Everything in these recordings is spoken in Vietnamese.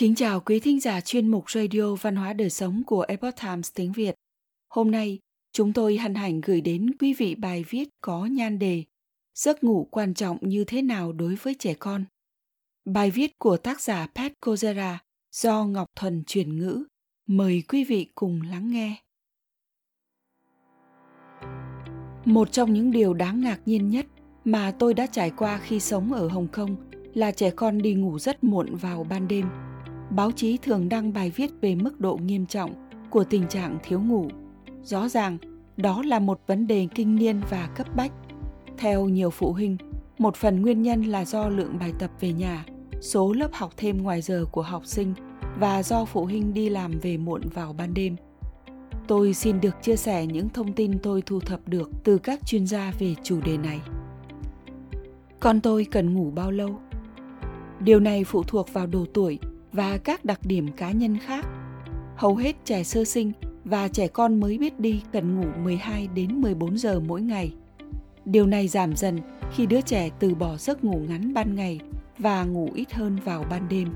Kính chào quý thính giả chuyên mục Radio Văn hóa Đời Sống của Epoch Times tiếng Việt. Hôm nay, chúng tôi hân hạnh gửi đến quý vị bài viết có nhan đề Giấc ngủ quan trọng như thế nào đối với trẻ con? Bài viết của tác giả Pat Kozera do Ngọc Thuần chuyển ngữ. Mời quý vị cùng lắng nghe. Một trong những điều đáng ngạc nhiên nhất mà tôi đã trải qua khi sống ở Hồng Kông là trẻ con đi ngủ rất muộn vào ban đêm – báo chí thường đăng bài viết về mức độ nghiêm trọng của tình trạng thiếu ngủ. Rõ ràng, đó là một vấn đề kinh niên và cấp bách. Theo nhiều phụ huynh, một phần nguyên nhân là do lượng bài tập về nhà, số lớp học thêm ngoài giờ của học sinh và do phụ huynh đi làm về muộn vào ban đêm. Tôi xin được chia sẻ những thông tin tôi thu thập được từ các chuyên gia về chủ đề này. Con tôi cần ngủ bao lâu? Điều này phụ thuộc vào độ tuổi và các đặc điểm cá nhân khác. Hầu hết trẻ sơ sinh và trẻ con mới biết đi cần ngủ 12 đến 14 giờ mỗi ngày. Điều này giảm dần khi đứa trẻ từ bỏ giấc ngủ ngắn ban ngày và ngủ ít hơn vào ban đêm.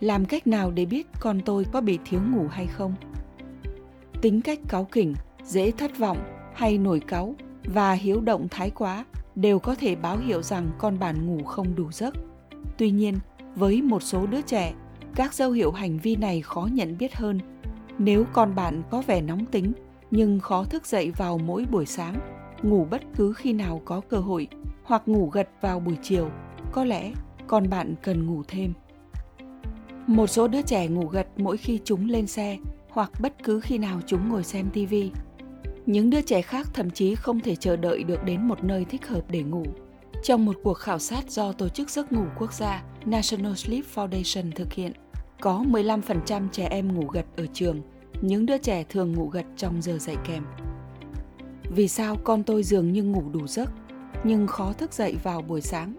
Làm cách nào để biết con tôi có bị thiếu ngủ hay không? Tính cách cáu kỉnh, dễ thất vọng hay nổi cáu và hiếu động thái quá đều có thể báo hiệu rằng con bạn ngủ không đủ giấc. Tuy nhiên, với một số đứa trẻ. Các dấu hiệu hành vi này khó nhận biết hơn. Nếu con bạn có vẻ nóng tính, nhưng khó thức dậy vào mỗi buổi sáng, ngủ bất cứ khi nào có cơ hội, hoặc ngủ gật vào buổi chiều, có lẽ con bạn cần ngủ thêm. Một số đứa trẻ ngủ gật mỗi khi chúng lên xe, hoặc bất cứ khi nào chúng ngồi xem tivi những đứa trẻ khác thậm chí không thể chờ đợi được đến một nơi thích hợp để ngủ trong một cuộc khảo sát do Tổ chức Giấc ngủ Quốc gia National Sleep Foundation thực hiện, có 15% trẻ em ngủ gật ở trường, những đứa trẻ thường ngủ gật trong giờ dạy kèm. Vì sao con tôi dường như ngủ đủ giấc, nhưng khó thức dậy vào buổi sáng?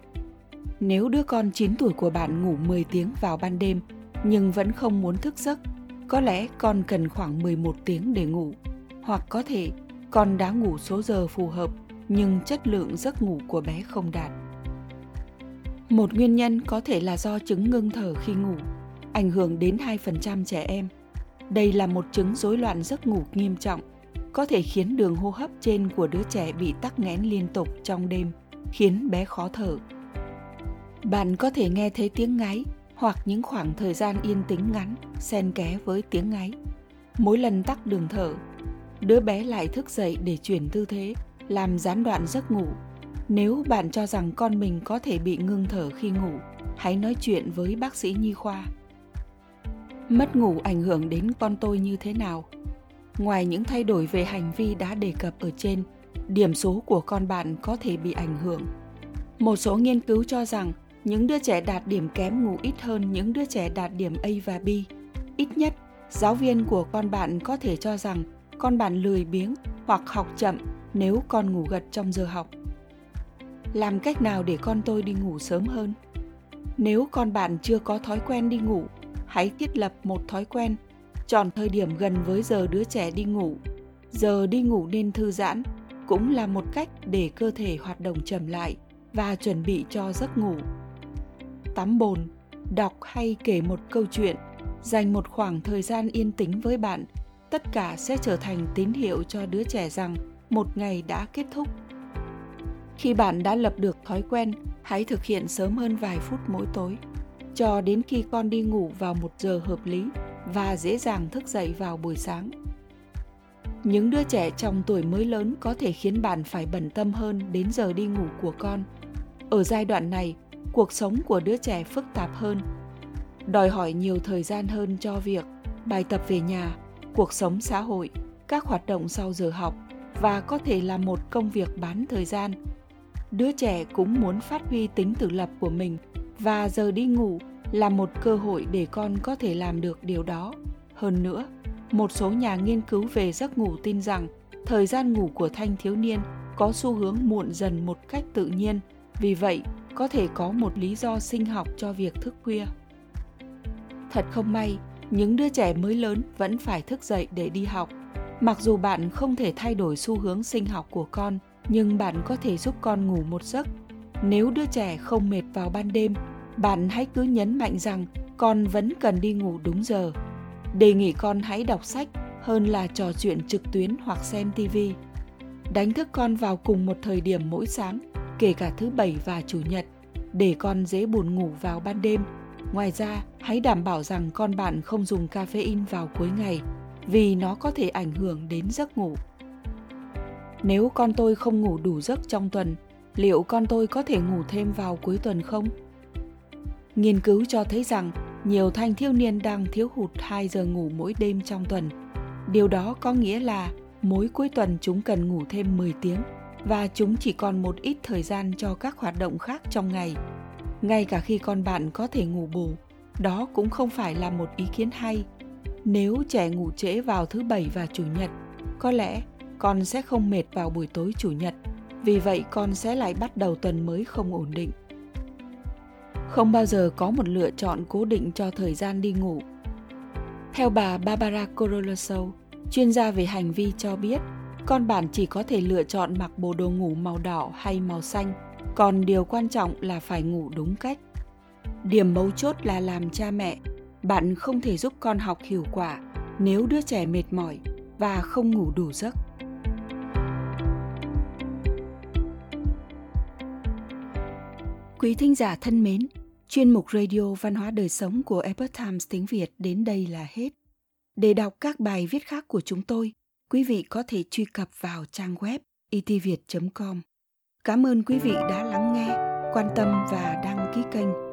Nếu đứa con 9 tuổi của bạn ngủ 10 tiếng vào ban đêm nhưng vẫn không muốn thức giấc, có lẽ con cần khoảng 11 tiếng để ngủ. Hoặc có thể con đã ngủ số giờ phù hợp nhưng chất lượng giấc ngủ của bé không đạt. Một nguyên nhân có thể là do chứng ngưng thở khi ngủ, ảnh hưởng đến 2% trẻ em. Đây là một chứng rối loạn giấc ngủ nghiêm trọng, có thể khiến đường hô hấp trên của đứa trẻ bị tắc nghẽn liên tục trong đêm, khiến bé khó thở. Bạn có thể nghe thấy tiếng ngáy hoặc những khoảng thời gian yên tĩnh ngắn xen ké với tiếng ngáy. Mỗi lần tắc đường thở, đứa bé lại thức dậy để chuyển tư thế làm gián đoạn giấc ngủ. Nếu bạn cho rằng con mình có thể bị ngưng thở khi ngủ, hãy nói chuyện với bác sĩ nhi khoa. Mất ngủ ảnh hưởng đến con tôi như thế nào? Ngoài những thay đổi về hành vi đã đề cập ở trên, điểm số của con bạn có thể bị ảnh hưởng. Một số nghiên cứu cho rằng những đứa trẻ đạt điểm kém ngủ ít hơn những đứa trẻ đạt điểm A và B. Ít nhất, giáo viên của con bạn có thể cho rằng con bạn lười biếng hoặc học chậm nếu con ngủ gật trong giờ học? Làm cách nào để con tôi đi ngủ sớm hơn? Nếu con bạn chưa có thói quen đi ngủ, hãy thiết lập một thói quen, chọn thời điểm gần với giờ đứa trẻ đi ngủ. Giờ đi ngủ nên thư giãn, cũng là một cách để cơ thể hoạt động chậm lại và chuẩn bị cho giấc ngủ. Tắm bồn, đọc hay kể một câu chuyện, dành một khoảng thời gian yên tĩnh với bạn, tất cả sẽ trở thành tín hiệu cho đứa trẻ rằng một ngày đã kết thúc. Khi bạn đã lập được thói quen, hãy thực hiện sớm hơn vài phút mỗi tối, cho đến khi con đi ngủ vào một giờ hợp lý và dễ dàng thức dậy vào buổi sáng. Những đứa trẻ trong tuổi mới lớn có thể khiến bạn phải bận tâm hơn đến giờ đi ngủ của con. Ở giai đoạn này, cuộc sống của đứa trẻ phức tạp hơn, đòi hỏi nhiều thời gian hơn cho việc bài tập về nhà, cuộc sống xã hội, các hoạt động sau giờ học và có thể là một công việc bán thời gian. Đứa trẻ cũng muốn phát huy tính tự lập của mình và giờ đi ngủ là một cơ hội để con có thể làm được điều đó. Hơn nữa, một số nhà nghiên cứu về giấc ngủ tin rằng thời gian ngủ của thanh thiếu niên có xu hướng muộn dần một cách tự nhiên, vì vậy có thể có một lý do sinh học cho việc thức khuya. Thật không may, những đứa trẻ mới lớn vẫn phải thức dậy để đi học mặc dù bạn không thể thay đổi xu hướng sinh học của con nhưng bạn có thể giúp con ngủ một giấc nếu đứa trẻ không mệt vào ban đêm bạn hãy cứ nhấn mạnh rằng con vẫn cần đi ngủ đúng giờ. Đề nghị con hãy đọc sách hơn là trò chuyện trực tuyến hoặc xem TV. Đánh thức con vào cùng một thời điểm mỗi sáng, kể cả thứ bảy và chủ nhật, để con dễ buồn ngủ vào ban đêm. Ngoài ra, hãy đảm bảo rằng con bạn không dùng caffeine vào cuối ngày, vì nó có thể ảnh hưởng đến giấc ngủ. Nếu con tôi không ngủ đủ giấc trong tuần, liệu con tôi có thể ngủ thêm vào cuối tuần không? Nghiên cứu cho thấy rằng nhiều thanh thiếu niên đang thiếu hụt 2 giờ ngủ mỗi đêm trong tuần. Điều đó có nghĩa là mỗi cuối tuần chúng cần ngủ thêm 10 tiếng và chúng chỉ còn một ít thời gian cho các hoạt động khác trong ngày. Ngay cả khi con bạn có thể ngủ bù, đó cũng không phải là một ý kiến hay. Nếu trẻ ngủ trễ vào thứ bảy và chủ nhật, có lẽ con sẽ không mệt vào buổi tối chủ nhật, vì vậy con sẽ lại bắt đầu tuần mới không ổn định. Không bao giờ có một lựa chọn cố định cho thời gian đi ngủ. Theo bà Barbara Coroloso, chuyên gia về hành vi cho biết, con bạn chỉ có thể lựa chọn mặc bộ đồ ngủ màu đỏ hay màu xanh, còn điều quan trọng là phải ngủ đúng cách. Điểm mấu chốt là làm cha mẹ, bạn không thể giúp con học hiệu quả nếu đứa trẻ mệt mỏi và không ngủ đủ giấc. Quý thính giả thân mến, chuyên mục Radio Văn hóa Đời Sống của Epoch Times tiếng Việt đến đây là hết. Để đọc các bài viết khác của chúng tôi, quý vị có thể truy cập vào trang web e itviet.com. Cảm ơn quý vị đã lắng nghe, quan tâm và đăng ký kênh.